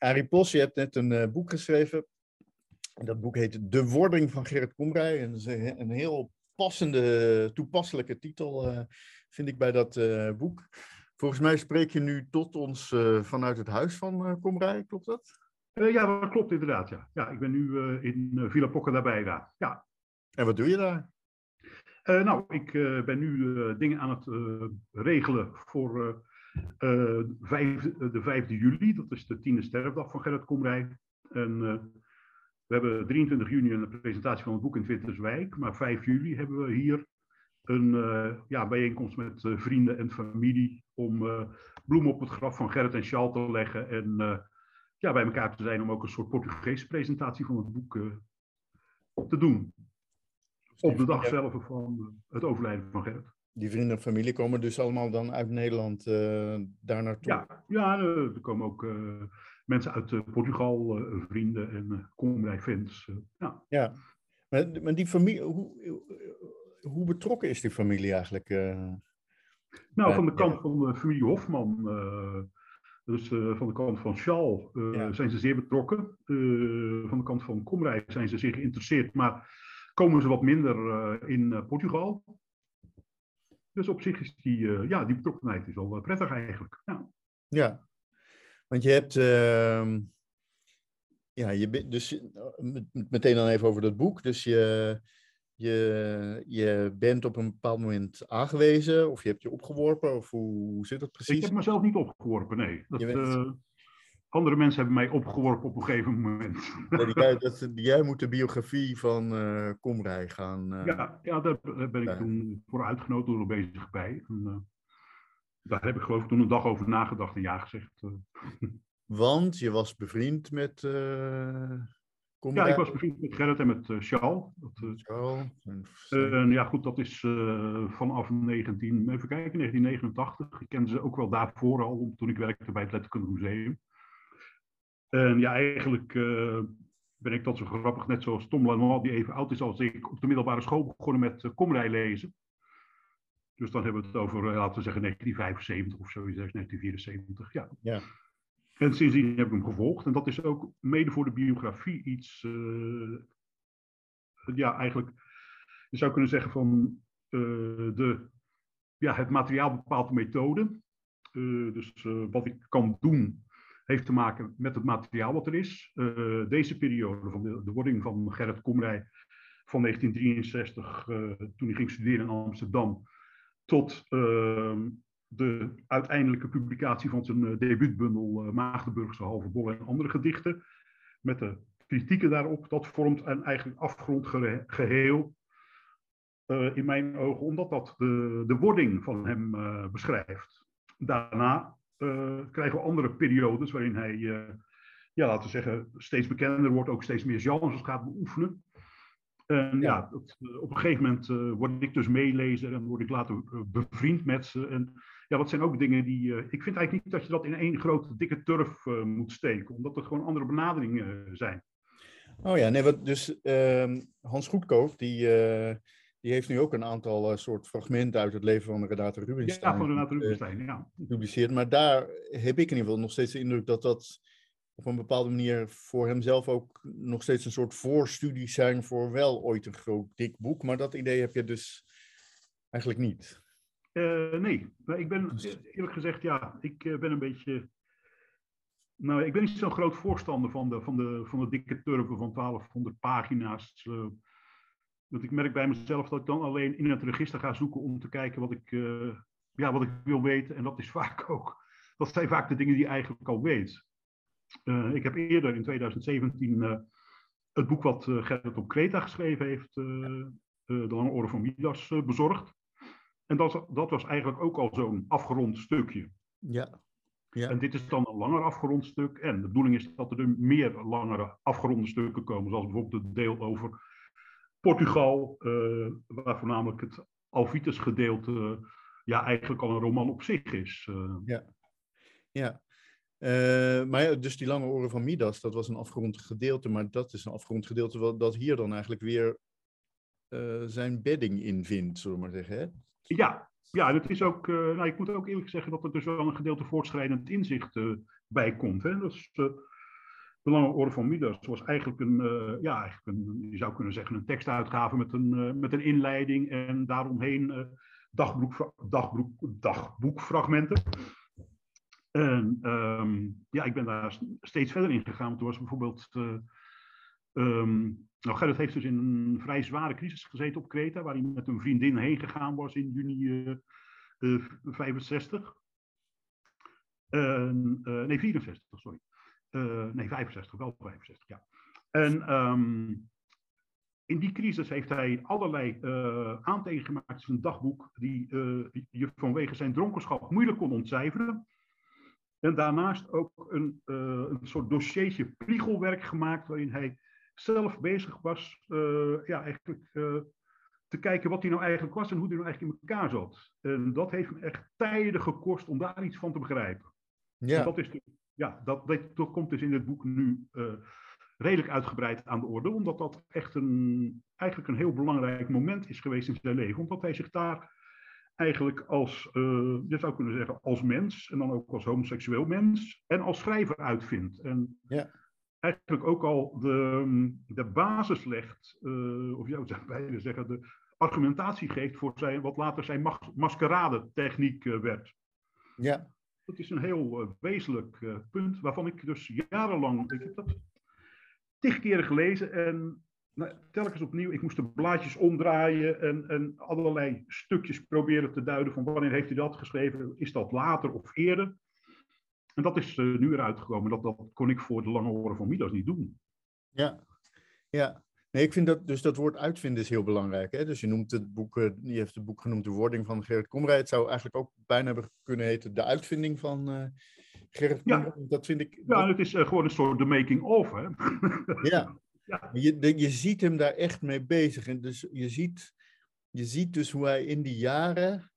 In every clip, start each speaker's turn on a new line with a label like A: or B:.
A: Arie Pos, je hebt net een uh, boek geschreven. Dat boek heet De Wording van Gerrit Komrij. En dat is een heel passende, toepasselijke titel, uh, vind ik bij dat uh, boek. Volgens mij spreek je nu tot ons vanuit het huis van Komrij, klopt dat?
B: ja, dat klopt inderdaad. Ja, ja ik ben nu in Villa Pokken daarbij. Ja.
A: En wat doe je daar?
B: nou, ik ben nu dingen aan het regelen voor vijf, de 5e juli, dat is de tiende sterfdag van Gerrit Komrij. En uh, we hebben 23 juni een presentatie van het boek in Winterswijk, maar 5 juli hebben we hier een uh, ja, bijeenkomst met vrienden en familie om bloemen op het graf van Gerrit en Charles te leggen en ja, bij elkaar te zijn om ook een soort Portugese presentatie van het boek te doen. Op de dag zelf van het overlijden van Gerrit
A: die vrienden en familie komen dus allemaal dan uit Nederland uh, daar naartoe?
B: Ja, ja er komen ook uh, mensen uit Portugal, vrienden en Komrij fans. ja.
A: ja, maar, maar die familie, hoe, hoe betrokken is die familie eigenlijk?
B: nou, van de kant van de familie Hofman, dus van de kant van Charles, ja. zijn ze zeer betrokken. van de kant van Komrij zijn ze zeer geïnteresseerd, maar komen ze wat minder in Portugal. Dus op zich is die, uh, ja, die betrokkenheid is wel prettig eigenlijk. Ja,
A: ja. want je hebt, uh, ja, je, dus meteen dan even over dat boek. Dus je, je, je bent op een bepaald moment aangewezen of je hebt je opgeworpen of hoe, hoe zit dat precies?
B: Ik heb mezelf niet opgeworpen, nee. Dat, bent andere mensen hebben mij opgeworpen op een gegeven moment.
A: Ja, jij, dat, jij moet de biografie van uh, Komrij gaan...
B: Uh, ja, ja, daar ben ik toen voor uitgenodigd door bezig bij. En, uh, daar heb ik geloof ik toen een dag over nagedacht en ja gezegd.
A: Want je was bevriend met
B: Komrij? Ja, ik was bevriend met Gerrit en met Charles. Dat, Charles. En, ja, goed, dat is vanaf 19, even kijken, 1989. Ik kende ze ook wel daarvoor al, toen ik werkte bij het Letterkundig Museum. En ja, eigenlijk uh, ben ik dat zo grappig, net zoals Tom Lanois, die even oud is als ik, op de middelbare school begonnen met uh, komrij lezen. Dus dan hebben we het over, uh, laten we zeggen, 1975 of zoiets, 1974. Ja. ja. En sindsdien heb ik hem gevolgd. En dat is ook mede voor de biografie iets, ja, eigenlijk, je zou kunnen zeggen van de, ja, het materiaal bepaalt de methode. dus wat ik kan doen heeft te maken met het materiaal wat er is. Uh, deze periode van de, wording van Gerrit Komrij van 1963, uh, eh, toen hij ging studeren in Amsterdam, tot uh, de uiteindelijke publicatie van zijn uh, debuutbundel Maagdenburgse Halve Bol en andere gedichten, met de kritieken daarop, dat vormt een eigenlijk afgrondgeheel in mijn ogen, omdat dat de, de wording van hem beschrijft. Daarna krijgen we andere periodes waarin hij, uh, ja, laten we zeggen, steeds bekender wordt, ook steeds meer genres gaat beoefenen. En ja, dat, uh, op een gegeven moment word ik dus meelezer en word ik later bevriend met ze. En ja, dat zijn ook dingen die. ik vind eigenlijk niet dat je dat in één grote dikke turf moet steken, omdat er gewoon andere benaderingen zijn.
A: Oh ja, nee, wat, dus ehm, Hans Goedkoop, die die heeft nu ook een aantal uh, soort fragmenten uit het leven van Renate Rubinstein.
B: Ja, van Renate eh, Rubinstein, ja.
A: Gepubliceerd. Maar daar heb ik in ieder geval nog steeds de indruk dat dat op een bepaalde manier voor hemzelf ook nog steeds een soort voorstudies zijn voor wel ooit een groot dik boek. Maar dat idee heb je dus eigenlijk niet.
B: Uh, nee, ik ben dus- eerlijk gezegd, ja, ik ben een beetje. Nou, ik ben niet zo'n groot voorstander van de, van de, van de dikke turven van 1200 pagina's. Want ik merk bij mezelf dat ik dan alleen in het register ga zoeken om te kijken wat ik, uh, ja, wat ik wil weten. En dat is vaak ook, dat zijn vaak de dingen die je eigenlijk al weet. Uh, ik heb eerder in 2017 uh, eh, het boek wat Gerrit op Kreta geschreven heeft, De Lange Oren van Midas, bezorgd. En dat, dat was eigenlijk ook al zo'n afgerond stukje.
A: Ja.
B: Ja. En dit is dan een langer afgerond stuk. En de bedoeling is dat er meer langere afgeronde stukken komen, zoals bijvoorbeeld het deel over Portugal, uh, waar voornamelijk het Alvitus gedeelte ja, eigenlijk al een roman op zich is. Uh.
A: Ja, ja. Uh, maar ja, dus die lange oren van Midas, dat was een afgerond gedeelte, maar dat is een afgerond gedeelte wat, dat hier dan eigenlijk weer zijn bedding in vindt, zullen we maar zeggen. Hè?
B: Ja, ja, het is ook, nou, ik moet ook eerlijk zeggen dat er dus wel een gedeelte voortschrijdend inzicht bij komt. Hè? Dat is, De Lange Orde van Midas was eigenlijk een, uh, ja, eigenlijk een, je zou kunnen zeggen, een tekstuitgave met een, uh, met een inleiding en daaromheen uh, dagboek, dagboek, dagboekfragmenten. En um, ja, ik ben daar steeds verder in gegaan. Er was bijvoorbeeld. Um, nou, Gerrit heeft dus in een vrij zware crisis gezeten op Kreta, waar hij met een vriendin heen gegaan was in juni 65. nee, 64, sorry. Uh, nee, 65, wel 65, ja. En um, in die crisis heeft hij allerlei uh, aantekeningen gemaakt in zijn dagboek, die uh, je vanwege zijn dronkenschap moeilijk kon ontcijferen. En daarnaast ook een, een soort dossiertje priegelwerk gemaakt, waarin hij zelf bezig was, ja, eigenlijk te kijken wat hij nou eigenlijk was en hoe hij nou eigenlijk in elkaar zat. En dat heeft hem echt tijden gekost om daar iets van te begrijpen. Ja. En dat is de ja, dat, dat, komt dus in het boek nu uh, redelijk uitgebreid aan de orde, omdat dat echt een, eigenlijk een heel belangrijk moment is geweest in zijn leven, omdat hij zich daar eigenlijk als, uh, je zou kunnen zeggen, als mens, en dan ook als homoseksueel mens, en als schrijver uitvindt. En ja. eigenlijk ook al de, de basis legt, uh, of jou zou bijna zeggen, de argumentatie geeft voor zijn, wat later zijn mas maskerade techniek werd.
A: Ja.
B: Dat is een heel uh, wezenlijk uh, punt, waarvan ik dus jarenlang, ik heb dat tig keren gelezen en nou, telkens opnieuw, ik moest de blaadjes omdraaien en, allerlei stukjes proberen te duiden van wanneer heeft hij dat geschreven, is dat later of eerder. En dat is uh, nu eruit gekomen, dat, dat kon ik voor de lange oren van Midas niet doen.
A: Ja, ja. Nee, ik vind dat, dus dat woord uitvinden is heel belangrijk. Hè? Dus je noemt het boek, je heeft het boek genoemd De Wording van Gerrit Komrij. Het zou eigenlijk ook bijna hebben kunnen heten De Uitvinding van uh, Gerrit Komrij. Ja. Dat vind ik...
B: Ja, het is uh, gewoon een soort de making of, hè?
A: ja. ja. Je, de, je ziet hem daar echt mee bezig. En dus je ziet, je ziet dus hoe hij in die jaren...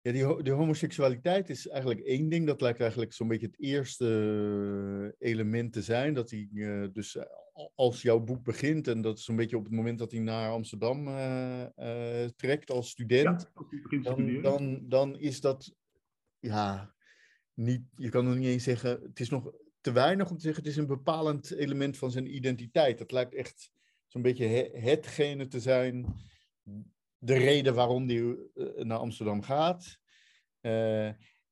A: Ja, die, die homoseksualiteit is eigenlijk één ding. Dat lijkt eigenlijk zo'n beetje het eerste element te zijn. Dat hij uh, dus als jouw boek begint, en dat is zo'n beetje op het moment dat hij naar Amsterdam uh, uh, trekt als student, ja, dan, dan, dan, is dat, ja, niet, je kan nog niet eens zeggen, het is nog te weinig om te zeggen, het is een bepalend element van zijn identiteit. Het lijkt echt zo'n beetje hetgene te zijn, de reden waarom hij uh, naar Amsterdam gaat.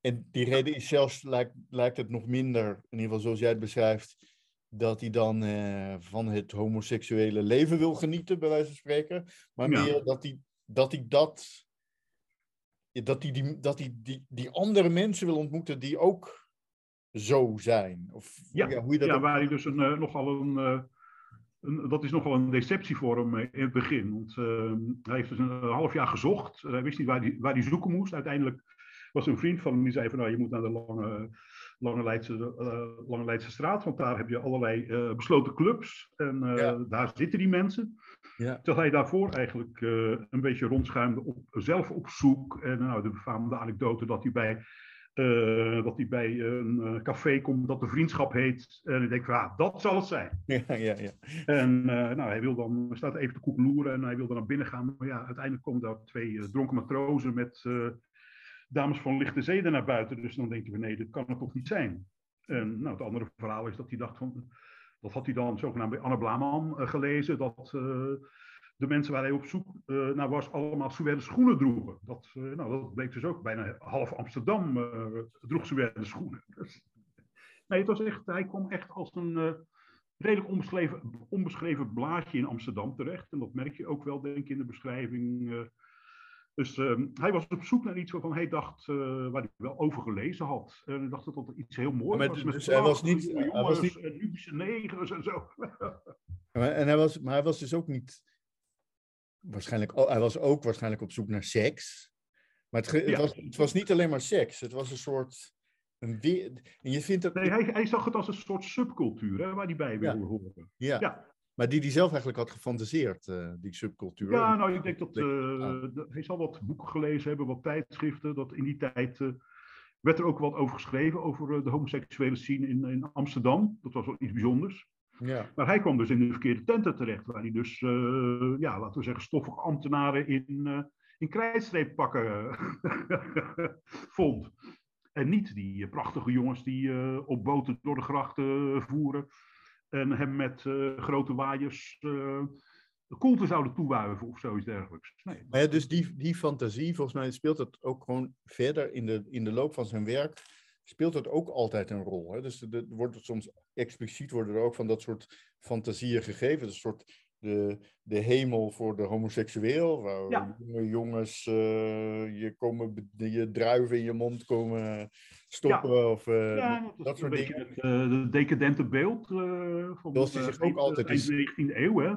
A: en die reden is zelfs, lijkt, lijkt het nog minder, in ieder geval zoals jij het beschrijft, dat hij dan eh, van het homoseksuele leven wil genieten, bij wijze van spreken. Maar meer dat hij dat, hij dat, dat, hij die, dat hij die, die andere mensen wil ontmoeten die ook zo zijn. Of,
B: ja, hoe je dat ja waar hij dus een, uh, nogal een, uh, een, Dat is nogal een deceptie voor hem in het begin. Want hij heeft dus een half jaar gezocht. Hij wist niet waar hij, waar hij zoeken moest. Uiteindelijk was een vriend van hem die zei van nou, je moet naar de lange Lange Leidse, uh, Lange Leidse straat, want daar heb je allerlei uh, besloten clubs en uh, daar zitten die mensen. Ja. Terwijl hij daarvoor eigenlijk een beetje rondschuimde, op, zelf op zoek. En nou, de befaamde anekdote dat hij bij, dat hij bij een café komt dat de vriendschap heet. En ik denk van, ah, dat zal het zijn.
A: Ja, ja, ja.
B: En nou, hij wil dan, staat even te koekeloeren en hij wil dan naar binnen gaan. Maar ja, uiteindelijk komen daar twee dronken matrozen met dames van lichte zeden naar buiten. Dus dan denken we, nee, dat kan het toch niet zijn. En nou, het andere verhaal is dat hij dacht van, dat had hij dan zogenaamd bij Anne Blaman uh, gelezen, dat uh, de mensen waar hij op zoek uh, naar was allemaal Suède schoenen droegen. Dat, nou, dat bleek dus ook, bijna half Amsterdam droeg Suède schoenen. Dus, nee, het was echt, hij kwam echt als een redelijk onbeschreven, onbeschreven blaadje in Amsterdam terecht. En dat merk je ook wel, denk ik, in de beschrijving dus uh, hij was op zoek naar iets waarvan hij dacht, uh, waar hij wel over gelezen had. En hij dacht dat dat iets heel moois was. Met
A: dus hij was niet... Jongens, hij was niet...
B: en Nubische negers en zo.
A: en hij was, maar hij was dus ook niet... Waarschijnlijk, hij was ook waarschijnlijk op zoek naar seks. Maar het, het, was, het was niet alleen maar seks. Het was een soort... Een en je vindt dat...
B: Nee, hij, hij zag het als een soort subcultuur hè, waar hij bij wilde horen.
A: Ja. ja. Maar die hij zelf eigenlijk had gefantaseerd, uh, die subcultuur.
B: Ja, nou, ik denk dat uh, hij zal wat boeken gelezen hebben, wat tijdschriften. Dat in die tijd uh, werd er ook wat over geschreven, over de homoseksuele scene in, in Amsterdam. Dat was wel iets bijzonders. Ja. Maar hij kwam dus in de verkeerde tenten terecht, waar hij dus, ja, laten we zeggen, stoffige ambtenaren in, in krijtstreeppakken vond. En niet die prachtige jongens die op boten door de grachten voeren. En hem met grote waaiers de koelte zouden toewuiven of zoiets dergelijks. Nee.
A: Maar ja, dus die, die fantasie, volgens mij speelt het ook gewoon verder in de, in de loop van zijn werk, speelt het ook altijd een rol. Hè? Dus er wordt het soms expliciet worden er ook van dat soort fantasieën gegeven. Een soort de, de hemel voor de homoseksueel, waar jonge jongens uh, je, komen, je druiven in je mond komen stoppen. Ja. Of, uh, ja, dat, soort dingen. Het
B: uh, decadente beeld
A: van de zich ook altijd
B: 19e eeuw. Hè?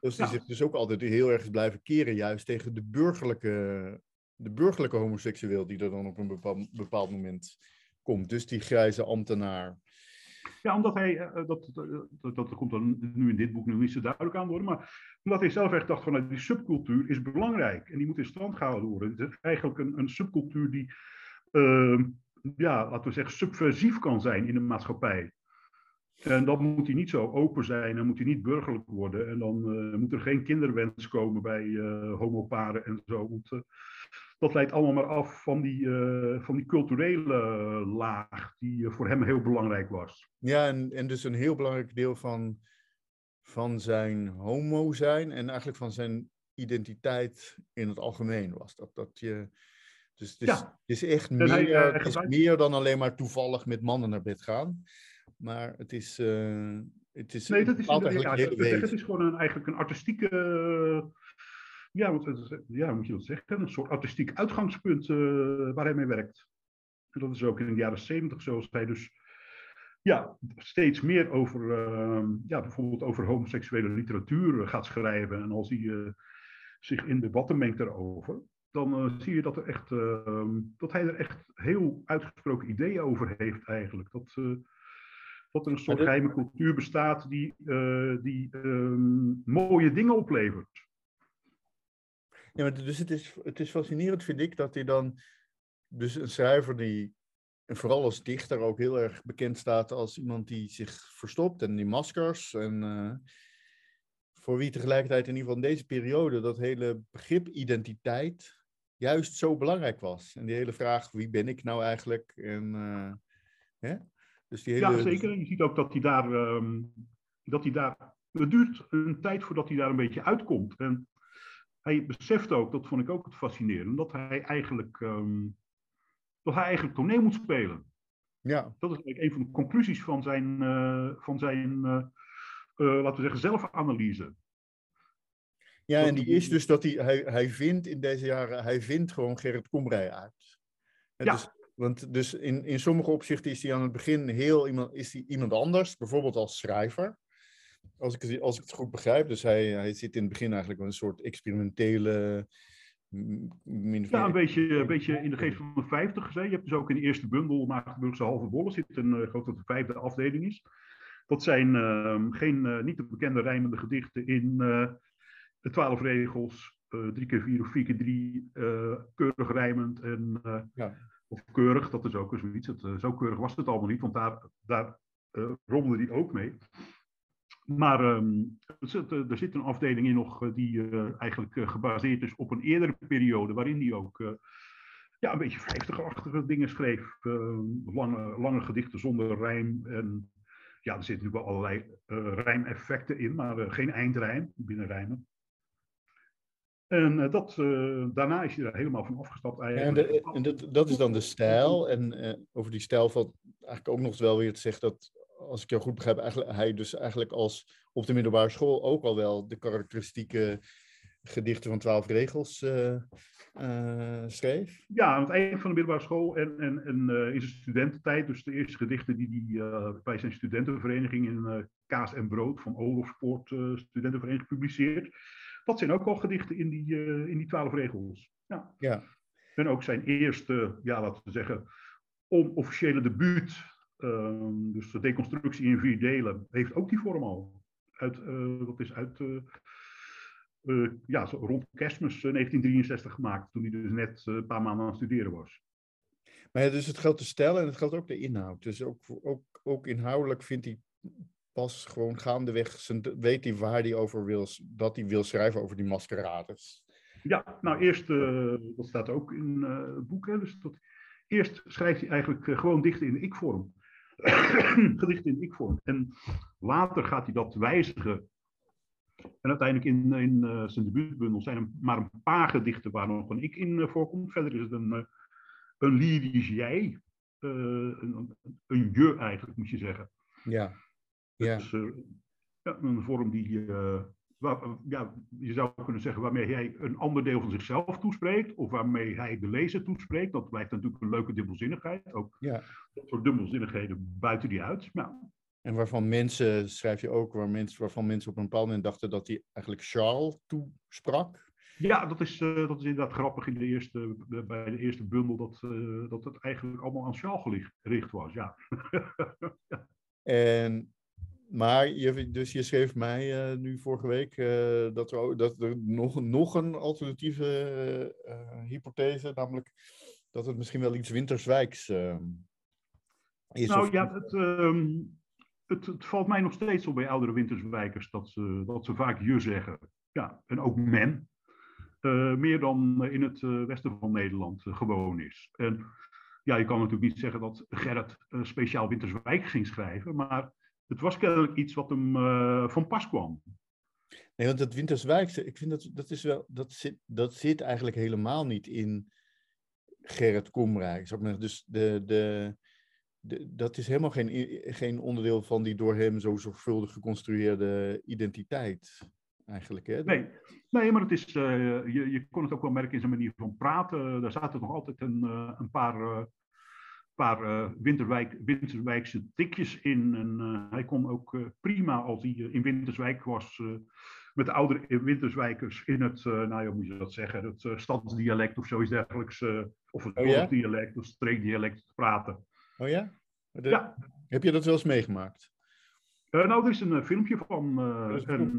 A: Dus die zich dus ook altijd heel erg blijven keren, juist tegen de burgerlijke, de burgerlijke homoseksueel, die er dan op een bepaald, bepaald moment komt. Dus die grijze ambtenaar.
B: Ja, omdat hij, eh, eh, dat, dat, dat, komt dan nu in dit boek nu niet zo duidelijk aan worden, maar omdat hij zelf echt dacht van nou, die subcultuur is belangrijk en die moet in stand gehouden worden. Het is eigenlijk een, een subcultuur die, uh, ja, laten we zeggen, subversief kan zijn in de maatschappij. En dan moet hij niet zo open zijn en moet hij niet burgerlijk worden. En dan moet er geen kinderwens komen bij uh, homoparen en zo. Dat leidt allemaal maar af van die, van die culturele laag die voor hem heel belangrijk was.
A: Ja, en, en dus een heel belangrijk deel van, van zijn homo zijn en eigenlijk van zijn identiteit in het algemeen was. Dat, dat je, dus het is, ja. het is echt meer, hij, het is meer dan alleen maar toevallig met mannen naar bed gaan. Maar het is. Uh, het is
B: nee, dat is, ja, het is gewoon een, eigenlijk een artistieke. Ja, wat, ja, moet je dat zeggen? Een soort artistiek uitgangspunt uh, waar hij mee werkt. En dat is ook in de jaren zeventig, zoals hij dus ja, steeds meer over, uh, ja, bijvoorbeeld over homoseksuele literatuur gaat schrijven. En als hij uh, zich in debatten mengt daarover, dan zie je dat, er echt, ehm, dat hij er echt heel uitgesproken ideeën over heeft eigenlijk. Dat, dat er een soort geheime cultuur bestaat die, die uh, mooie dingen oplevert.
A: Ja, maar dus het is, het is fascinerend, vind ik, dat hij dan, dus een schrijver die, en vooral als dichter ook heel erg bekend staat als iemand die zich verstopt en die maskers. En uh, voor wie tegelijkertijd in ieder geval in deze periode dat hele begrip identiteit juist zo belangrijk was. En die hele vraag, wie ben ik nou eigenlijk? En, uh, hè?
B: Dus die hele... Ja, zeker. Je ziet ook dat hij daar, ehm, dat hij daar. Het duurt een tijd voordat hij daar een beetje uitkomt. En hij beseft ook, dat vond ik ook het fascinerende, dat hij eigenlijk, um, dat hij eigenlijk toneel moet spelen. Ja. Dat is eigenlijk een van de conclusies van zijn, uh, van zijn uh, uh, laten we zeggen, zelfanalyse.
A: Ja, en die is dus dat hij, hij, hij vindt in deze jaren, hij vindt gewoon Gerrit Komrij uit. ja. Want dus in, in sommige opzichten is hij aan het begin heel iemand, is hij iemand anders, bijvoorbeeld als schrijver. Als ik, het, als ik het goed begrijp. Dus hij, hij zit in het begin eigenlijk een soort experimentele.
B: Ja, een beetje, een beetje in de geest van de 50 Je hebt dus ook in de eerste bundel, Maagdenburgse Halve Bolle, zit een, uh, ik geloof dat de vijfde afdeling is. Dat zijn uh, geen, uh, niet de bekende rijmende gedichten in uh, de twaalf regels, drie keer vier of vier keer drie, keurig rijmend en ja. Of keurig, dat is ook zoiets. Het, zo keurig was het allemaal niet, want daar, daar rommelde die ook mee. Maar um, er, zit, uh, er zit een afdeling in nog die eigenlijk gebaseerd is op een eerdere periode, waarin hij ook ja, een beetje vijftig-achtige dingen schreef. Ehm, lange, lange gedichten zonder rijm. En ja, er zitten natuurlijk wel allerlei rijmeffecten in, maar geen eindrijm binnen rijmen. En dat, daarna is hij er helemaal van afgestapt eigenlijk.
A: Ja, en, de, en dat, dat, is dan de stijl. En over die stijl valt eigenlijk ook nog wel weer te zeggen dat, als ik jou goed begrijp, eigenlijk, hij dus eigenlijk als op de middelbare school ook al wel de karakteristieke gedichten van twaalf regels schreef.
B: Ja, aan het eind van de middelbare school en, en, en in zijn studententijd, dus de eerste gedichten die hij bij zijn studentenvereniging in Kaas en Brood van Oorlogspoort studentenvereniging publiceert dat zijn ook al gedichten in die, in die twaalf regels. Ja. ja. En ook zijn eerste, ja, laten we zeggen, onofficiële debuut, uh, dus de deconstructie in vier delen, heeft ook die vorm al. Uit, uh, dat is uit, uh, ja, zo rond kerstmis 1963 gemaakt, toen hij dus net een paar maanden aan het studeren was.
A: Maar ja, dus het geldt de stijl en het geldt ook de inhoud. Dus ook, ook, ook inhoudelijk vindt hij pas gewoon gaandeweg weet hij waar hij over wil, dat hij wil schrijven over die maskerades.
B: Ja, nou eerst, dat staat ook in het boek, hè, dus dat eerst schrijft hij eigenlijk gewoon dichten in ik-vorm. Gedichten in ik-vorm. En later gaat hij dat wijzigen. En uiteindelijk in, in zijn debuutbundel zijn er maar een paar gedichten waar nog een ik in voorkomt. Verder is het een, een lyrisch jij. een, een je eigenlijk, moet je zeggen.
A: Ja. Ja.
B: Dus, ja, een vorm die, uh, waar, ja, je zou kunnen zeggen, waarmee hij een ander deel van zichzelf toespreekt, of waarmee hij de lezer toespreekt. Dat blijft natuurlijk een leuke dubbelzinnigheid. Ook
A: ja.
B: dat soort dubbelzinnigheden buiten die uit. Nou,
A: en waarvan mensen, schrijf je ook, waar mensen, waarvan mensen op een bepaald moment dachten dat hij eigenlijk Charles toesprak.
B: Ja, dat is, uh, dat is inderdaad grappig in de eerste, bij de eerste bundel, dat, uh, dat het eigenlijk allemaal aan Charles gericht was. Ja.
A: En maar je, dus je schreef mij uh, nu vorige week uh, dat, er, dat er nog, nog een alternatieve uh, hypothese, namelijk dat het misschien wel iets Winterswijks ehm, is.
B: Nou of... ja, het, um, het, het, valt mij nog steeds op bij oudere Winterswijkers dat ze, dat ze vaak je zeggen. Ja, en ook men. meer dan in het westen van Nederland gewoon is. En ja, je kan natuurlijk niet zeggen dat Gerrit speciaal Winterswijk ging schrijven, maar het was kennelijk iets wat hem uh, van pas kwam.
A: Nee, want het Winterswijkse, ik vind dat dat is wel, dat zit, dat zit eigenlijk helemaal niet in Gerrit Komrijk. Dus de, de, de, dat is helemaal geen, geen onderdeel van die door hem zo zorgvuldig geconstrueerde identiteit. Eigenlijk, hè?
B: Nee, nee maar het is, uh, je, je kon het ook wel merken in zijn manier van praten. Daar zaten nog altijd een, uh, een paar paar uh, Winterwijk, Winterswijkse tikjes in. En uh, hij kon ook uh, prima, als hij in Winterswijk was, met de oudere Winterswijkers in het, nou ja, moet je dat zeggen, het stadsdialect of zoiets dergelijks, of het oh, dialect of streekdialect praten.
A: Oh ja?
B: De, ja?
A: Heb je dat wel eens meegemaakt?
B: nou, er is een filmpje van. en,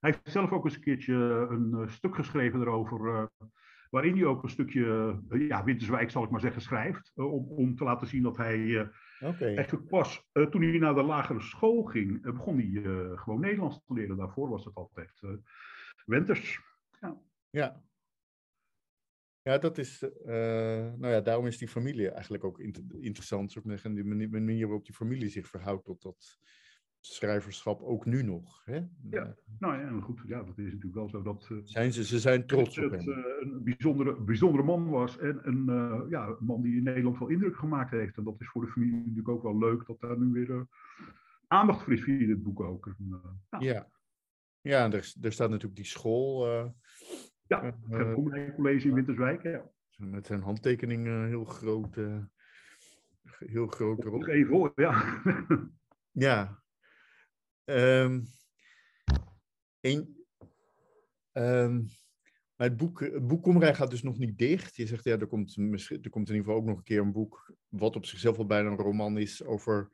B: hij heeft zelf ook eens een keertje een stuk geschreven erover waarin hij ook een stukje uh, ja, Winterswijk, zal ik maar zeggen, schrijft. Uh, om, om te laten zien dat hij uh, okay. eigenlijk pas toen hij naar de lagere school ging, begon hij gewoon Nederlands te leren. Daarvoor was het altijd Winters. Ja.
A: ja. Ja, dat is, nou ja, daarom is die familie eigenlijk ook inter interessant. En die manier waarop die familie zich verhoudt tot dat schrijverschap ook nu nog. Hè?
B: Ja, nou ja, goed, ja, dat is natuurlijk wel zo dat... Uh,
A: zijn ze, ze zijn trots op
B: hem. Uh, een bijzondere, bijzondere man was en een, uh, ja, man die in Nederland wel indruk gemaakt heeft. En dat is voor de familie natuurlijk ook wel leuk dat daar nu weer aandacht voor is via dit boek ook. En,
A: ja. ja, ja er, er staat natuurlijk die school...
B: ja, het College in Winterswijk, ja.
A: Met zijn handtekening heel groot... heel groot
B: erop. Even ja.
A: ja, Um, een, um, maar het boek, het boek Komrij gaat dus nog niet dicht. Je zegt, ja, er komt, er komt in ieder geval ook nog een keer een boek, wat op zichzelf al bijna een roman is, over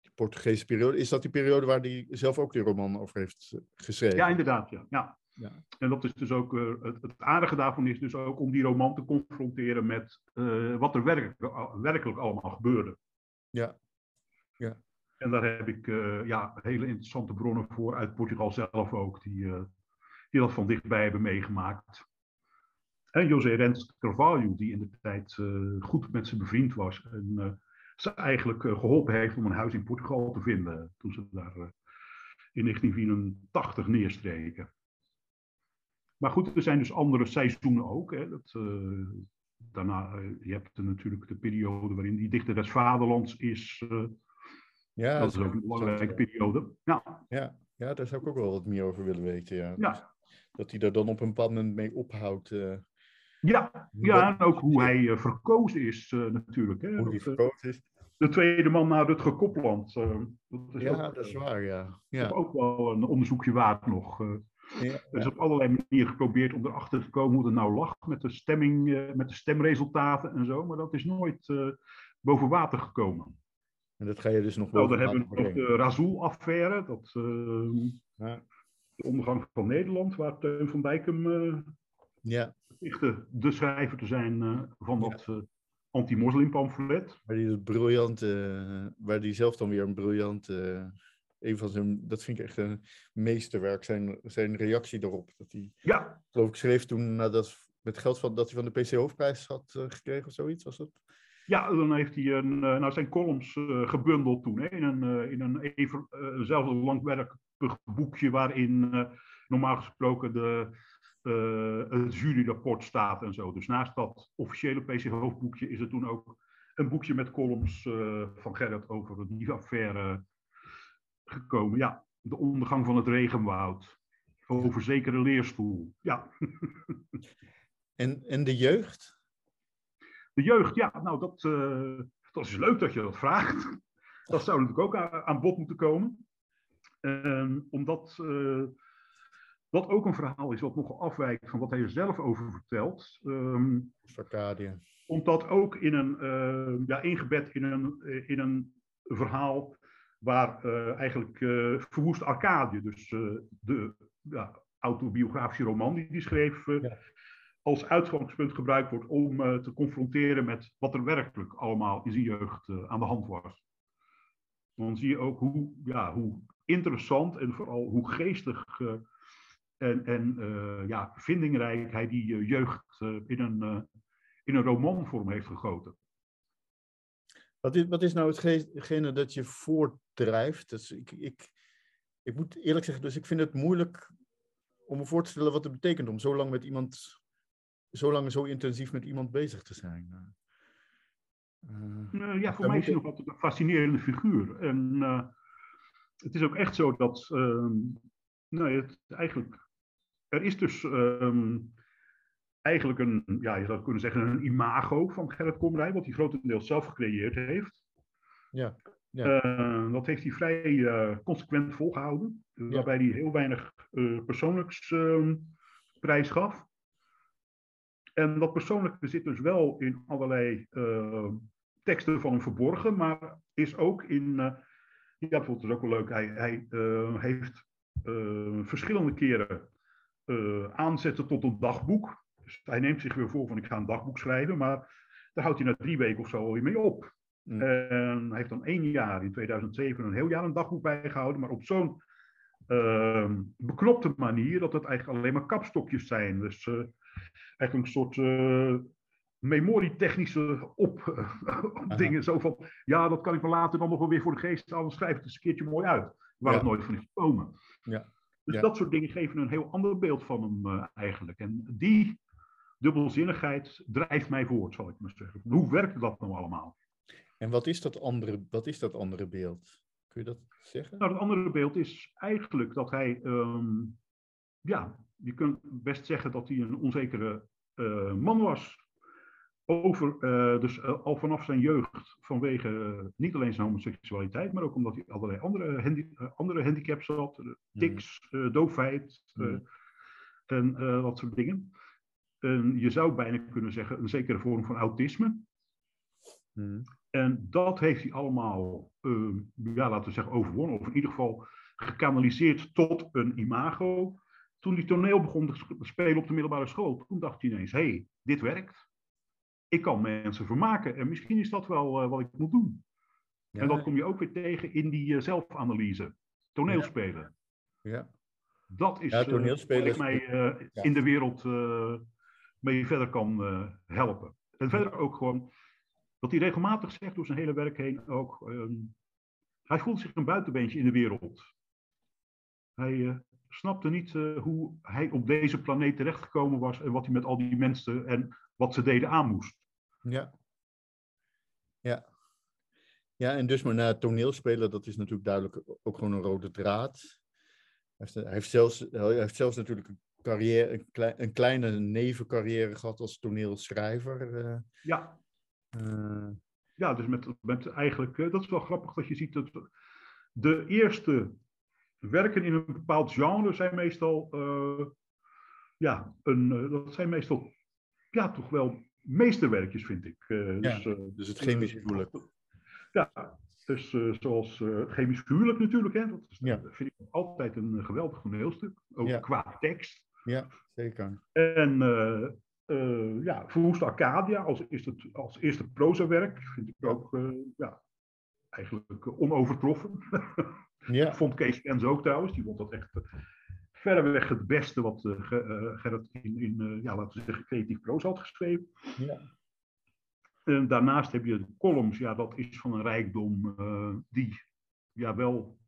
A: de Portugese periode. Is dat die periode waar hij zelf ook die roman over heeft geschreven?
B: Ja, inderdaad, ja. ja. ja. En dat is dus ook, uh, het, het, aardige daarvan is dus ook om die roman te confronteren met uh, wat er werkelijk, werkelijk allemaal gebeurde.
A: Ja, ja.
B: En daar heb ik uh, ja, hele interessante bronnen voor uit Portugal zelf ook, die, uh, die dat van dichtbij hebben meegemaakt. En José Rentes Carvalho, die in de tijd uh, goed met ze bevriend was en ze eigenlijk geholpen heeft om een huis in Portugal te vinden toen ze daar in 1984 neerstreken. Maar goed, er zijn dus andere seizoenen ook. Hè. Dat, daarna, je hebt natuurlijk de periode waarin die dichter des vaderlands is ja, dat is ook een belangrijke periode. Ja.
A: Ja, ja, daar zou ik ook wel wat meer over willen weten. Ja.
B: ja.
A: Dat hij daar dan op een bepaald moment mee ophoudt. Uh,
B: ja, ja, en ook hoe hij uh, verkozen is uh, natuurlijk. Hè.
A: Hoe hij verkozen is.
B: De tweede man naar het Gekopland.
A: dat is ja, ook, dat is waar, ja. ja.
B: ook wel een onderzoekje waard nog. Ja, er is op allerlei manieren geprobeerd om erachter te komen hoe het nou lag met de stemming, met de stemresultaten en zo. Maar dat is nooit boven water gekomen.
A: En dat ga je dus nog
B: wel. Nou, dan hebben we nog de Razul-affaire. Dat, uh, ja. De ondergang van Nederland, waar Teun van Dijkum uh,
A: ja.
B: de schrijver te zijn uh, van dat ja. anti-moslim pamflet.
A: Waar die, briljante, waar die zelf dan weer een briljante. een van zijn, dat vind ik echt een meesterwerk, zijn, zijn reactie daarop. Dat hij,
B: ja.
A: geloof ik, schreef toen nadat met geld van, dat hij van de PC Hoofdprijs had gekregen of zoiets, was dat?
B: Ja, dan heeft hij een, nou, zijn columns gebundeld toen hè, in een, in een even, eenzelfde langwerpig boekje waarin normaal gesproken de, het juryrapport staat en zo. Dus naast dat officiële PC-hoofdboekje is er toen ook een boekje met columns van Gerrit over die affaire gekomen. Ja, de ondergang van het regenwoud. Over zekere leerstoel. Ja.
A: En, en de jeugd?
B: De jeugd, ja, nou dat, uh, dat is leuk dat je dat vraagt. Dat zou natuurlijk ook aan, bod moeten komen. Uh, omdat uh, dat ook een verhaal is wat nogal afwijkt van wat hij er zelf over vertelt. Um, Omdat ook in een, uh, ja, ingebed in een, in een verhaal waar eigenlijk Verwoest Arcadië, dus de ja, autobiografische roman die hij schreef, ja. Als uitgangspunt gebruikt wordt om te confronteren met wat er werkelijk allemaal in zijn jeugd aan de hand was. Dan zie je ook hoe, ja, hoe interessant en vooral hoe geestig en, en ja, vindingrijk hij die jeugd in, een, in een romanvorm heeft gegoten.
A: Wat is, wat is nou hetgene dat je voortdrijft? Dus ik, ik, ik moet eerlijk zeggen, dus ik vind het moeilijk om me voor te stellen wat het betekent om zo lang met iemand, zo lang zo intensief met iemand bezig te zijn.
B: Uh, ja, voor mij is hij nog altijd een fascinerende figuur. En uh, het is ook echt zo dat, uh, nou, het, eigenlijk, er is dus um, eigenlijk een, ja, je zou kunnen zeggen, een imago van Gerrit Komrij, wat hij grotendeels zelf gecreëerd heeft.
A: Ja. ja.
B: Uh, dat heeft hij vrij consequent volgehouden, ja. waarbij hij heel weinig persoonlijks ehm, prijs gaf. En dat persoonlijke zit dus wel in allerlei teksten van hem verborgen, maar is ook in, ja, bijvoorbeeld is ook wel leuk, hij, hij heeft verschillende keren aanzetten tot een dagboek. Dus hij neemt zich weer voor van ik ga een dagboek schrijven, maar daar houdt hij na drie weken of zo alweer mee op. Mm. En hij heeft dan één jaar, in 2007, een heel jaar een dagboek bijgehouden, maar op zo'n uh, beknopte manier dat het eigenlijk alleen maar kapstokjes zijn. Dus uh, eigenlijk een soort uh, memorietechnische op, dingen. Zo van, ja, dat kan ik wel later dan nog wel weer voor de geest halen, schrijf het eens een keertje mooi uit. Waar ja. het nooit van is gekomen.
A: Ja.
B: Dus
A: ja.
B: dat soort dingen geven een heel ander beeld van hem uh, eigenlijk. En die dubbelzinnigheid drijft mij voort, zal ik maar zeggen. Hoe werkt dat nou allemaal?
A: En wat is dat andere, wat is dat andere beeld? Kun je dat zeggen?
B: Nou, het andere beeld is eigenlijk dat hij, um, ja, je kunt best zeggen dat hij een onzekere uh, man was. Over, uh, dus uh, al vanaf zijn jeugd, vanwege niet alleen zijn homoseksualiteit, maar ook omdat hij allerlei andere, handi andere handicaps had, tics, mm. doofheid mm. en dat soort dingen een, je zou bijna kunnen zeggen, een zekere vorm van autisme.
A: Hmm.
B: En dat heeft hij allemaal, uh, ja, laten we zeggen, overwonnen. Of in ieder geval gekanaliseerd tot een imago. Toen hij toneel begon te spelen op de middelbare school, toen dacht hij ineens, hé, hey, dit werkt. Ik kan mensen vermaken en misschien is dat wel uh, wat ik moet doen. Ja. En dat kom je ook weer tegen in die uh, zelfanalyse. Toneelspelen.
A: Ja.
B: Dat is
A: ja, toneelspelen
B: wat ik mij ja. in de wereld mee verder kan uh, helpen. En verder ook gewoon, wat hij regelmatig zegt door zijn hele werk heen ook, um, hij voelt zich een buitenbeentje in de wereld. Hij uh, snapte niet uh, hoe hij op deze planeet terechtgekomen was en wat hij met al die mensen en wat ze deden aan moest.
A: Ja. Ja. Ja, en dus maar naar toneelspelen, dat is natuurlijk duidelijk ook gewoon een rode draad. Hij heeft, hij heeft zelfs, hij heeft zelfs natuurlijk een carrière, een, klei, een kleine nevencarrière gehad als toneelschrijver. Uh,
B: ja.
A: Uh,
B: ja, dus met, met eigenlijk, uh, dat is wel grappig dat je ziet dat de eerste werken in een bepaald genre zijn meestal, ja, een, dat zijn meestal, ja, toch wel meesterwerkjes, vind ik.
A: dus,
B: ja,
A: dus het chemisch huwelijk.
B: Ja, dus uh, zoals uh, chemisch huwelijk natuurlijk. Hè? Dat is, ja. vind ik altijd een geweldig toneelstuk. Ook
A: ja.
B: qua tekst.
A: Ja, zeker.
B: En uh, ja, Verwoeste Arcadia als eerste, als eerste prozawerk vind ik ook uh, ja, eigenlijk onovertroffen.
A: ja.
B: vond Kees Spens ook trouwens, die vond dat echt verreweg het beste wat Gerrit in, in ja, laten we zeggen, creatief proza had geschreven.
A: Ja.
B: En daarnaast heb je de columns, ja, dat is van een rijkdom die ja, wel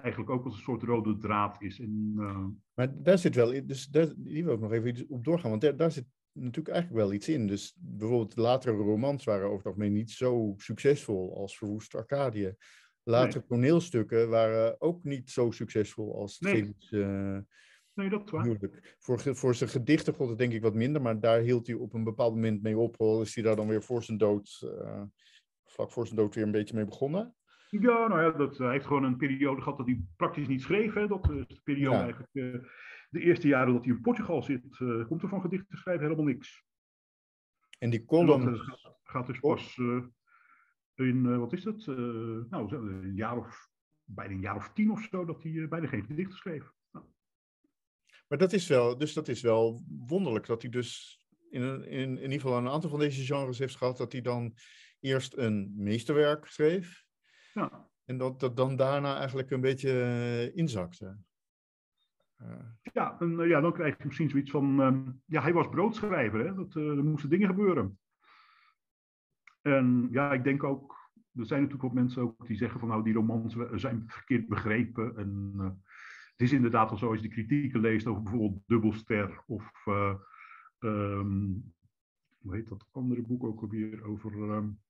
B: eigenlijk ook als een soort rode draad is. En, uh...
A: Maar daar zit wel, dus daar, die wil ik nog even op doorgaan, want daar, daar zit natuurlijk eigenlijk wel iets in. Dus bijvoorbeeld latere romans waren over het algemeen niet zo succesvol als Verwoest Arcadië. Latere nee. toneelstukken waren ook niet zo succesvol als
B: nee. Uh, nee, dat is waar.
A: Voor, voor zijn gedichten god het denk ik wat minder, maar daar hield hij op een bepaald moment mee op. Al is hij daar dan weer voor zijn dood, uh, vlak voor zijn dood weer een beetje mee begonnen.
B: Ja, nou ja, dat, hij heeft gewoon een periode gehad dat hij praktisch niet schreef. Hè. Dat is de periode ja. eigenlijk, uh, de eerste jaren dat hij in Portugal zit, uh, komt er van gedichten schrijven helemaal niks.
A: En die column...
B: En gaat, gaat, dus pas in, wat is dat, nou, een jaar of, bijna een jaar of tien of zo, dat hij bijna geen gedichten schreef. Nou.
A: Maar dat is wel, dus dat is wel wonderlijk, dat hij dus in, in, in ieder geval een aantal van deze genres heeft gehad, dat hij dan eerst een meesterwerk schreef,
B: ja.
A: En dat dat dan daarna eigenlijk een beetje uh, inzakte.
B: Uh. Ja, en, uh, ja, dan krijg je misschien zoiets van... Uh, ja, hij was broodschrijver, hè? Dat, er moesten dingen gebeuren. En ja, ik denk ook... Er zijn natuurlijk ook mensen ook die zeggen van... Nou, die romans zijn verkeerd begrepen. En het is inderdaad al zo, als je de kritieken leest over bijvoorbeeld Dubbelster... of... Um, hoe heet dat andere boek ook alweer? Over... Um,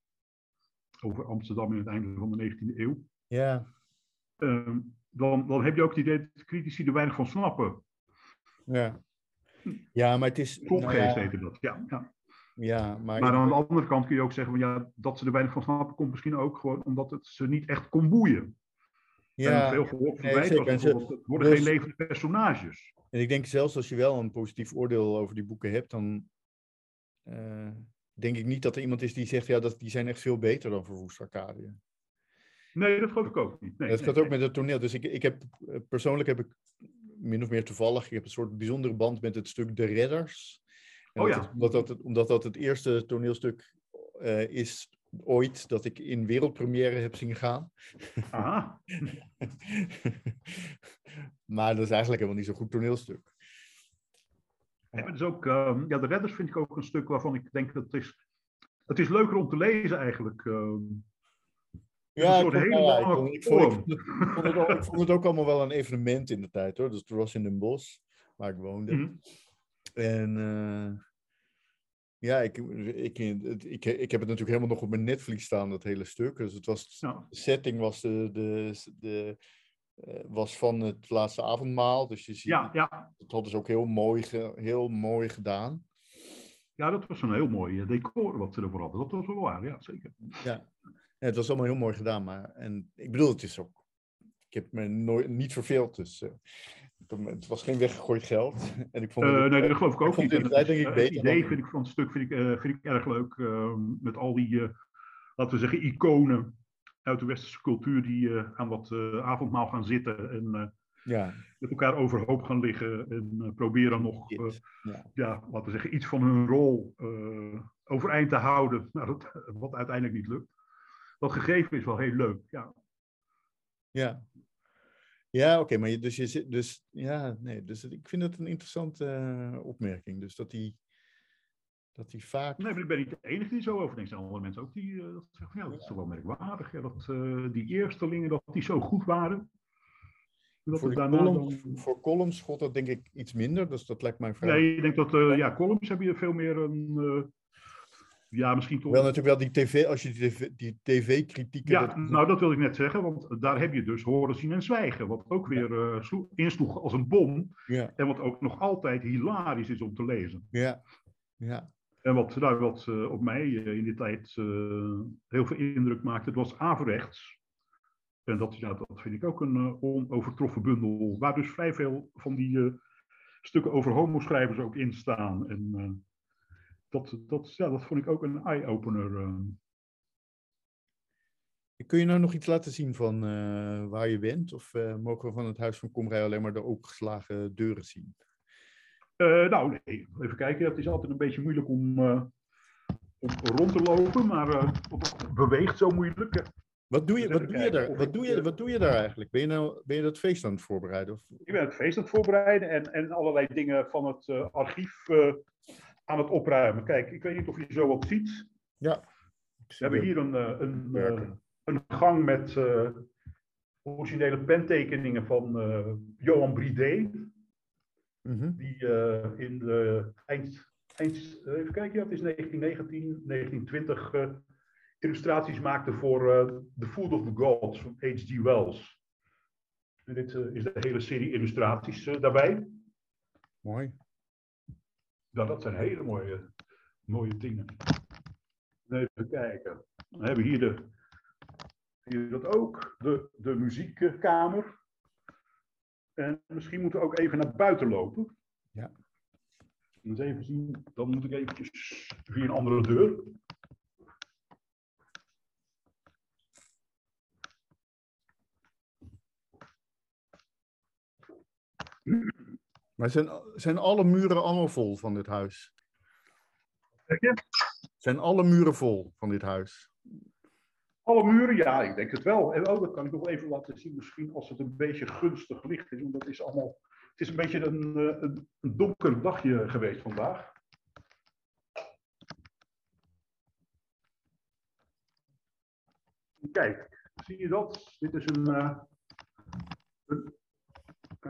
B: over Amsterdam in het einde van de 19e eeuw.
A: Ja.
B: Uh, dan, dan heb je ook het idee dat critici er weinig van snappen.
A: Ja. Ja, maar het is...
B: Klopgeest nou ja. dat, ja. ja.
A: Ja, maar...
B: maar aan de andere kant kun je ook zeggen, van, ja, dat ze er weinig van snappen, komt misschien ook gewoon omdat het ze niet echt kon boeien.
A: Ja,
B: en veel gehoord nee, was het worden dus, geen levende personages.
A: En ik denk zelfs als je wel een positief oordeel over die boeken hebt, dan uh, denk ik niet dat er iemand is die zegt, ja, dat, die zijn echt veel beter dan Verwoest Arcadië.
B: Nee, dat geloof ik ook niet. Nee,
A: dat
B: nee,
A: gaat
B: nee.
A: ook met het toneel. Dus ik, ik heb, persoonlijk heb ik min of meer toevallig, ik heb een soort bijzondere band met het stuk De Redders. En
B: oh
A: dat
B: ja.
A: Het, omdat, dat, het, omdat dat het eerste toneelstuk uh, is ooit dat ik in wereldpremière heb zien gaan.
B: Aha.
A: maar dat is eigenlijk helemaal niet zo'n goed toneelstuk.
B: Ja. Het is ook, uh, ja, de Redders vind ik ook een stuk waarvan ik denk dat het is, het is leuker om te lezen eigenlijk. Uh,
A: ja, ik vond, ja, ik, vond, ik, vond het ook, ik vond het ook allemaal wel een evenement in de tijd hoor. Dus het was in Den Bosch, waar ik woonde.
B: Mm -hmm.
A: En uh, ja, ik, ik, ik, ik heb het natuurlijk helemaal nog op mijn Netflix staan, dat hele stuk. Dus het was,
B: ja.
A: de setting was de, de, de, was van het laatste avondmaal. Dus je ziet,
B: ja, ja.
A: dat hadden ze ook heel mooi, heel mooi gedaan.
B: Ja, dat was een heel mooi decor wat ze ervoor hadden. Dat was wel waar, ja, zeker.
A: Ja, ja het was allemaal heel mooi gedaan. Maar, en ik bedoel, het is ook... Ik heb me nooit, niet verveeld, dus... Uh, het was geen weggegooid geld. En ik vond
B: het, nee, dat geloof ik ook
A: ik
B: niet.
A: Het,
B: idee vind ik van het stuk vind ik, uh, vind ik erg leuk. Uh, met al die, laten we zeggen, iconen uit de westerse cultuur die uh, aan wat uh, avondmaal gaan zitten. En uh,
A: ja.
B: met elkaar overhoop gaan liggen. En proberen nog,
A: ja.
B: ja. laten we zeggen, iets van hun rol overeind te houden. Nou, dat, wat uiteindelijk niet lukt. Dat gegeven is wel heel leuk, ja.
A: Ja, ja, oké, okay, maar je, dus je dus ja, nee, dus ik vind het een interessante opmerking. Dus dat die, dat die vaak.
B: Nee, maar ik ben niet de enige die zo over denkt. Er zijn andere mensen ook die uh, dat zeggen: ja, dat is toch wel merkwaardig. Ja, dat uh, die eerstelingen dat die zo goed waren.
A: Dat voor, daarna column, dan... voor columns god dat denk ik iets minder, dus dat lijkt mij vrij.
B: Nee, ik denk dat, uh, ja, columns hebben je veel meer een. Ja, misschien toch.
A: Wel natuurlijk wel die tv, als je die tv, die tv-kritieken...
B: Ja, dat... nou dat wil ik net zeggen, want daar heb je dus horen zien en zwijgen. Wat ook weer uh, sloeg, insloeg als een bom.
A: Ja.
B: En wat ook nog altijd hilarisch is om te lezen.
A: Ja, ja.
B: En wat, nou, wat uh, op mij uh, in die tijd heel veel indruk maakte, het was averechts. En dat, ja, dat vind ik ook een onovertroffen bundel, waar dus vrij veel van die stukken over homoschrijvers ook in staan. En dat, dat, ja, dat vond ik ook een eye-opener.
A: Kun je nou nog iets laten zien van waar je bent? Of mogen we van het Huis van Komrij alleen maar de opengeslagen deuren zien?
B: Nou, nee. Even kijken. Het is altijd een beetje moeilijk om, om rond te lopen, maar het beweegt zo moeilijk.
A: Wat doe je, wat doe je daar? Wat doe je, wat doe je daar eigenlijk? Ben je, nou, ben je dat feest aan het voorbereiden? Of?
B: Ik ben het feest aan het voorbereiden en, en allerlei dingen van het archief aan het opruimen. Kijk, ik weet niet of je zo wat ziet.
A: Ja.
B: We hebben hier een, eh, een, een, een gang met originele pentekeningen van Johan Bridé.
A: Mhm.
B: Die in de eind, eind, even kijken, ja, het is 1919, 1920 illustraties maakte voor The Food of the Gods van H.G. Wells. En dit is de hele serie illustraties daarbij.
A: Mooi.
B: Ja, dat zijn hele mooie, mooie dingen. Even kijken. Dan hebben we hier, de, hier dat ook, de, de muziekkamer. En misschien moeten we ook even naar buiten lopen.
A: Ja.
B: Eens even zien, dan moet ik eventjes via een andere deur.
A: Maar zijn, zijn alle muren allemaal vol van dit huis? Zijn alle muren vol van dit huis?
B: Alle muren, ja, ik denk het wel. En ook, dat kan ik nog even laten zien, misschien als het een beetje gunstig licht is. Want dat is allemaal. Het is een beetje een, eh, een, een donker dagje geweest vandaag. Kijk, zie je dat? Dit is een, uh, een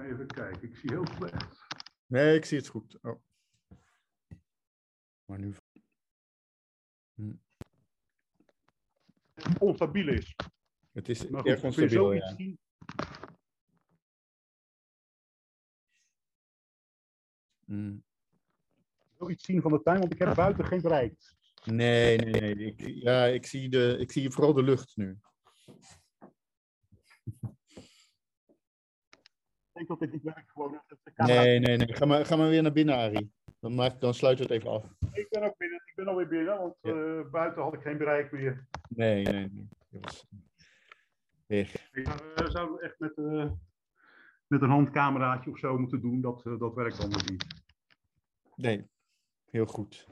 B: Even kijken, ik zie heel slecht.
A: Nee, ik zie het goed. Oh. Maar nu.
B: Hm. Onstabiel is.
A: Het is
B: maar
A: erg onstabiel, ja.
B: Zien?
A: Mm.
B: iets zien van de tuin, want ik heb buiten geen bereik.
A: Nee, nee, nee. Ik, ja, ik zie, de, ik zie vooral de lucht nu.
B: denk dat dit niet werkt gewoon.
A: Nee, nee, nee. Ga maar, ga maar weer naar binnen, Arie. Dan, maak, dan sluiten we het even af.
B: Ik ben ook binnen. Ik ben alweer binnen, want ja. uh, buiten had ik geen bereik meer.
A: Nee, nee, nee. Weg.
B: We echt met, uh, met een handcameraatje of zo moeten doen? Dat, dat werkt dan niet.
A: Nee, heel goed.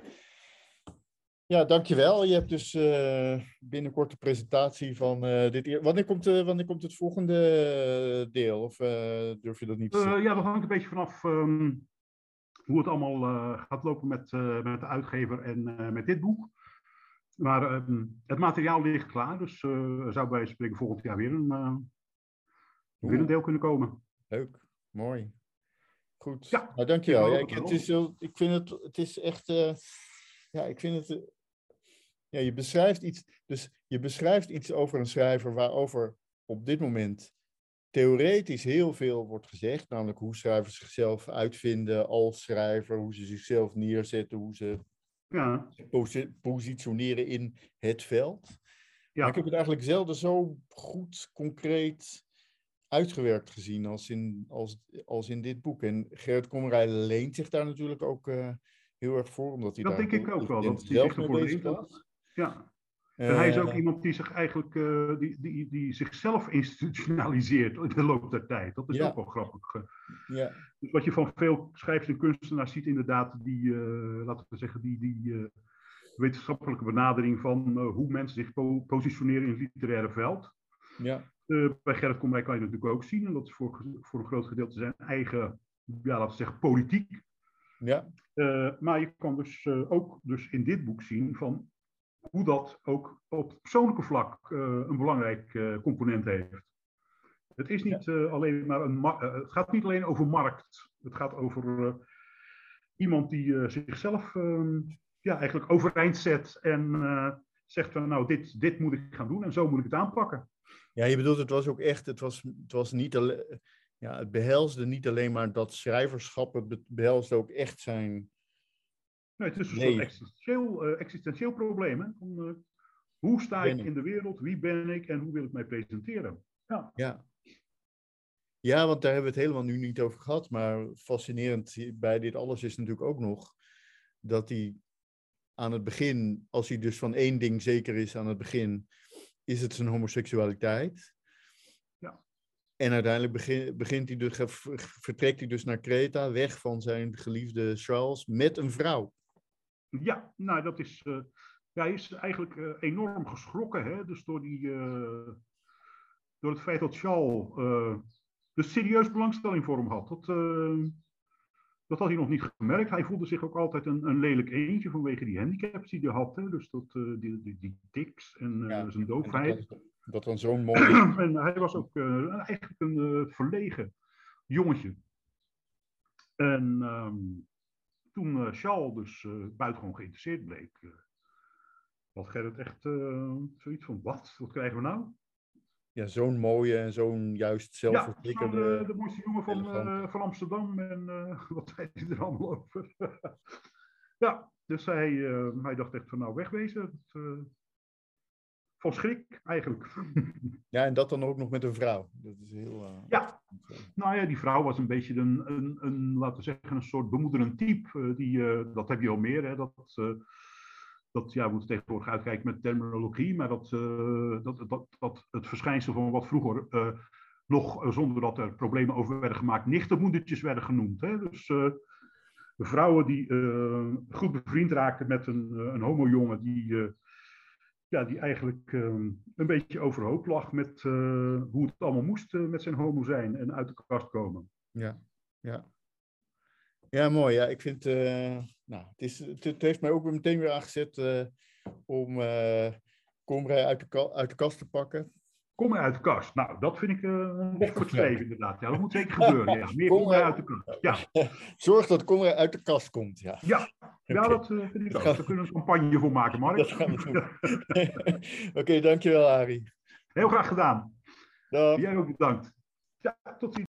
A: Ja, dankjewel. Je hebt dus binnenkort de presentatie van dit. Wanneer komt, wanneer komt het volgende deel? Of durf je dat niet te
B: ja, dat hangt een beetje vanaf um, hoe het allemaal gaat lopen met, met de uitgever en met dit boek. Maar um, het materiaal ligt klaar, dus er zou bij spreken volgend jaar weer een, weer een deel kunnen komen.
A: Leuk, mooi. Goed.
B: Ja,
A: nou, dankjewel. Ja, ik, het is, ik vind het, het is echt. ja, ik vind het ja, je beschrijft iets, dus je beschrijft iets over een schrijver waarover op dit moment theoretisch heel veel wordt gezegd, namelijk hoe schrijvers zichzelf uitvinden als schrijver, hoe ze zichzelf neerzetten, hoe ze
B: ja.
A: positioneren in het veld. Ja. Maar ik heb het eigenlijk zelden zo goed, concreet uitgewerkt gezien als in, als, als in dit boek. En Gerrit Komrij leent zich daar natuurlijk ook uh, heel erg voor, omdat hij
B: dat
A: daar
B: denk ik ook wel, dat hij zich ervoor leent. Ja. En hij is ook iemand die zich eigenlijk uh, die, die, die zichzelf institutionaliseert in de loop der tijd. Dat is
A: ja.
B: ook wel grappig.
A: Ja.
B: Dus wat je van veel schrijvers en kunstenaars ziet, inderdaad, die, uh, laten we zeggen, die, die uh, wetenschappelijke benadering van hoe mensen zich po positioneren in het literaire veld.
A: Ja.
B: bij Gerrit Komrij kan je natuurlijk ook zien, en dat is voor, voor een groot gedeelte zijn eigen, ja, laten we zeggen, politiek.
A: Ja.
B: maar je kan dus ook dus in dit boek zien van hoe dat ook op persoonlijke vlak uh, een belangrijk uh, component heeft. Het, is niet, uh, alleen maar een het gaat niet alleen over markt. Het gaat over iemand die zichzelf ehm, ja, eigenlijk overeind zet en zegt van nou, dit, dit moet ik gaan doen en zo moet ik het aanpakken.
A: Ja, je bedoelt, het was ook echt, het was, het was niet alleen, ja, het behelsde niet alleen maar dat schrijverschap, het behelsde ook echt zijn,
B: Nee, het is een nee. soort existentieel, uh, existentieel probleem. Hè? Uh, hoe sta ik in de wereld? Wie ben ik en hoe wil ik mij presenteren? Ja.
A: ja. Ja, want daar hebben we het helemaal nu niet over gehad. Maar fascinerend bij dit alles is natuurlijk ook nog dat hij aan het begin, als hij dus van één ding zeker is aan het begin, is het zijn homoseksualiteit.
B: Ja.
A: En uiteindelijk begin, begint hij dus, vertrekt hij dus naar Kreta, weg van zijn geliefde Charles, met een vrouw.
B: Ja, nou dat is. Uh, ja, hij is eigenlijk uh, enorm geschrokken, hè? Dus door, die, uh, door het feit dat Charles dus serieus belangstelling voor hem had. Dat, Dat had hij nog niet gemerkt. Hij voelde zich ook altijd een, een lelijk eentje vanwege die handicaps die hij had. Hè? Dus dat, die, die, die tics en zijn doofheid.
A: Dat, dat dan zo'n mooi...
B: en hij was ook eigenlijk een verlegen jongetje. En um, toen Charles dus buitengewoon geïnteresseerd bleek, had Gerrit echt zoiets van, wat? Wat krijgen we nou?
A: ja, zo'n mooie en zo'n juist zelfverzekerde...
B: Ja, de, de mooiste jongen van, uh, van Amsterdam en uh, wat zei hij er allemaal over. ja, dus hij, uh, hij dacht echt van nou wegwezen. Dat, van schrik eigenlijk.
A: ja, en dat dan ook nog met een vrouw. Dat is heel...
B: ja, nou ja, die vrouw was een beetje een, een, een laten we zeggen, een soort bemoederend type. die, dat heb je al meer, hè, dat dat ja, we moeten tegenwoordig uitkijken met terminologie, maar dat, dat, dat, dat het verschijnsel van wat vroeger nog, zonder dat er problemen over werden gemaakt, nichtenmoedertjes werden genoemd. Hè? Dus vrouwen die goed bevriend raakten met een, een homojongen die, ja, die eigenlijk een beetje overhoop lag met hoe het allemaal moest met zijn homo zijn en uit de kast komen.
A: Ja, ja. Ja, mooi. Ja, ik vind, uh, nou, het, is, het, heeft mij ook meteen weer aangezet om Comrij uit de, uit de kast te pakken.
B: Kom uit de kast. Nou, dat vind ik een lof voor inderdaad. Ja, dat moet zeker gebeuren. Ja. Meer Comrij uit de kast. Ja.
A: Zorg dat Comrij uit de kast komt. Ja,
B: ja. ja dat vind ik ook. Daar kunnen we een campagne voor maken, Mark. Dat gaan we
A: doen. Oké, okay, dankjewel, Arie.
B: Heel graag gedaan.
A: Dag.
B: Jij ook bedankt. Ja, tot ziens.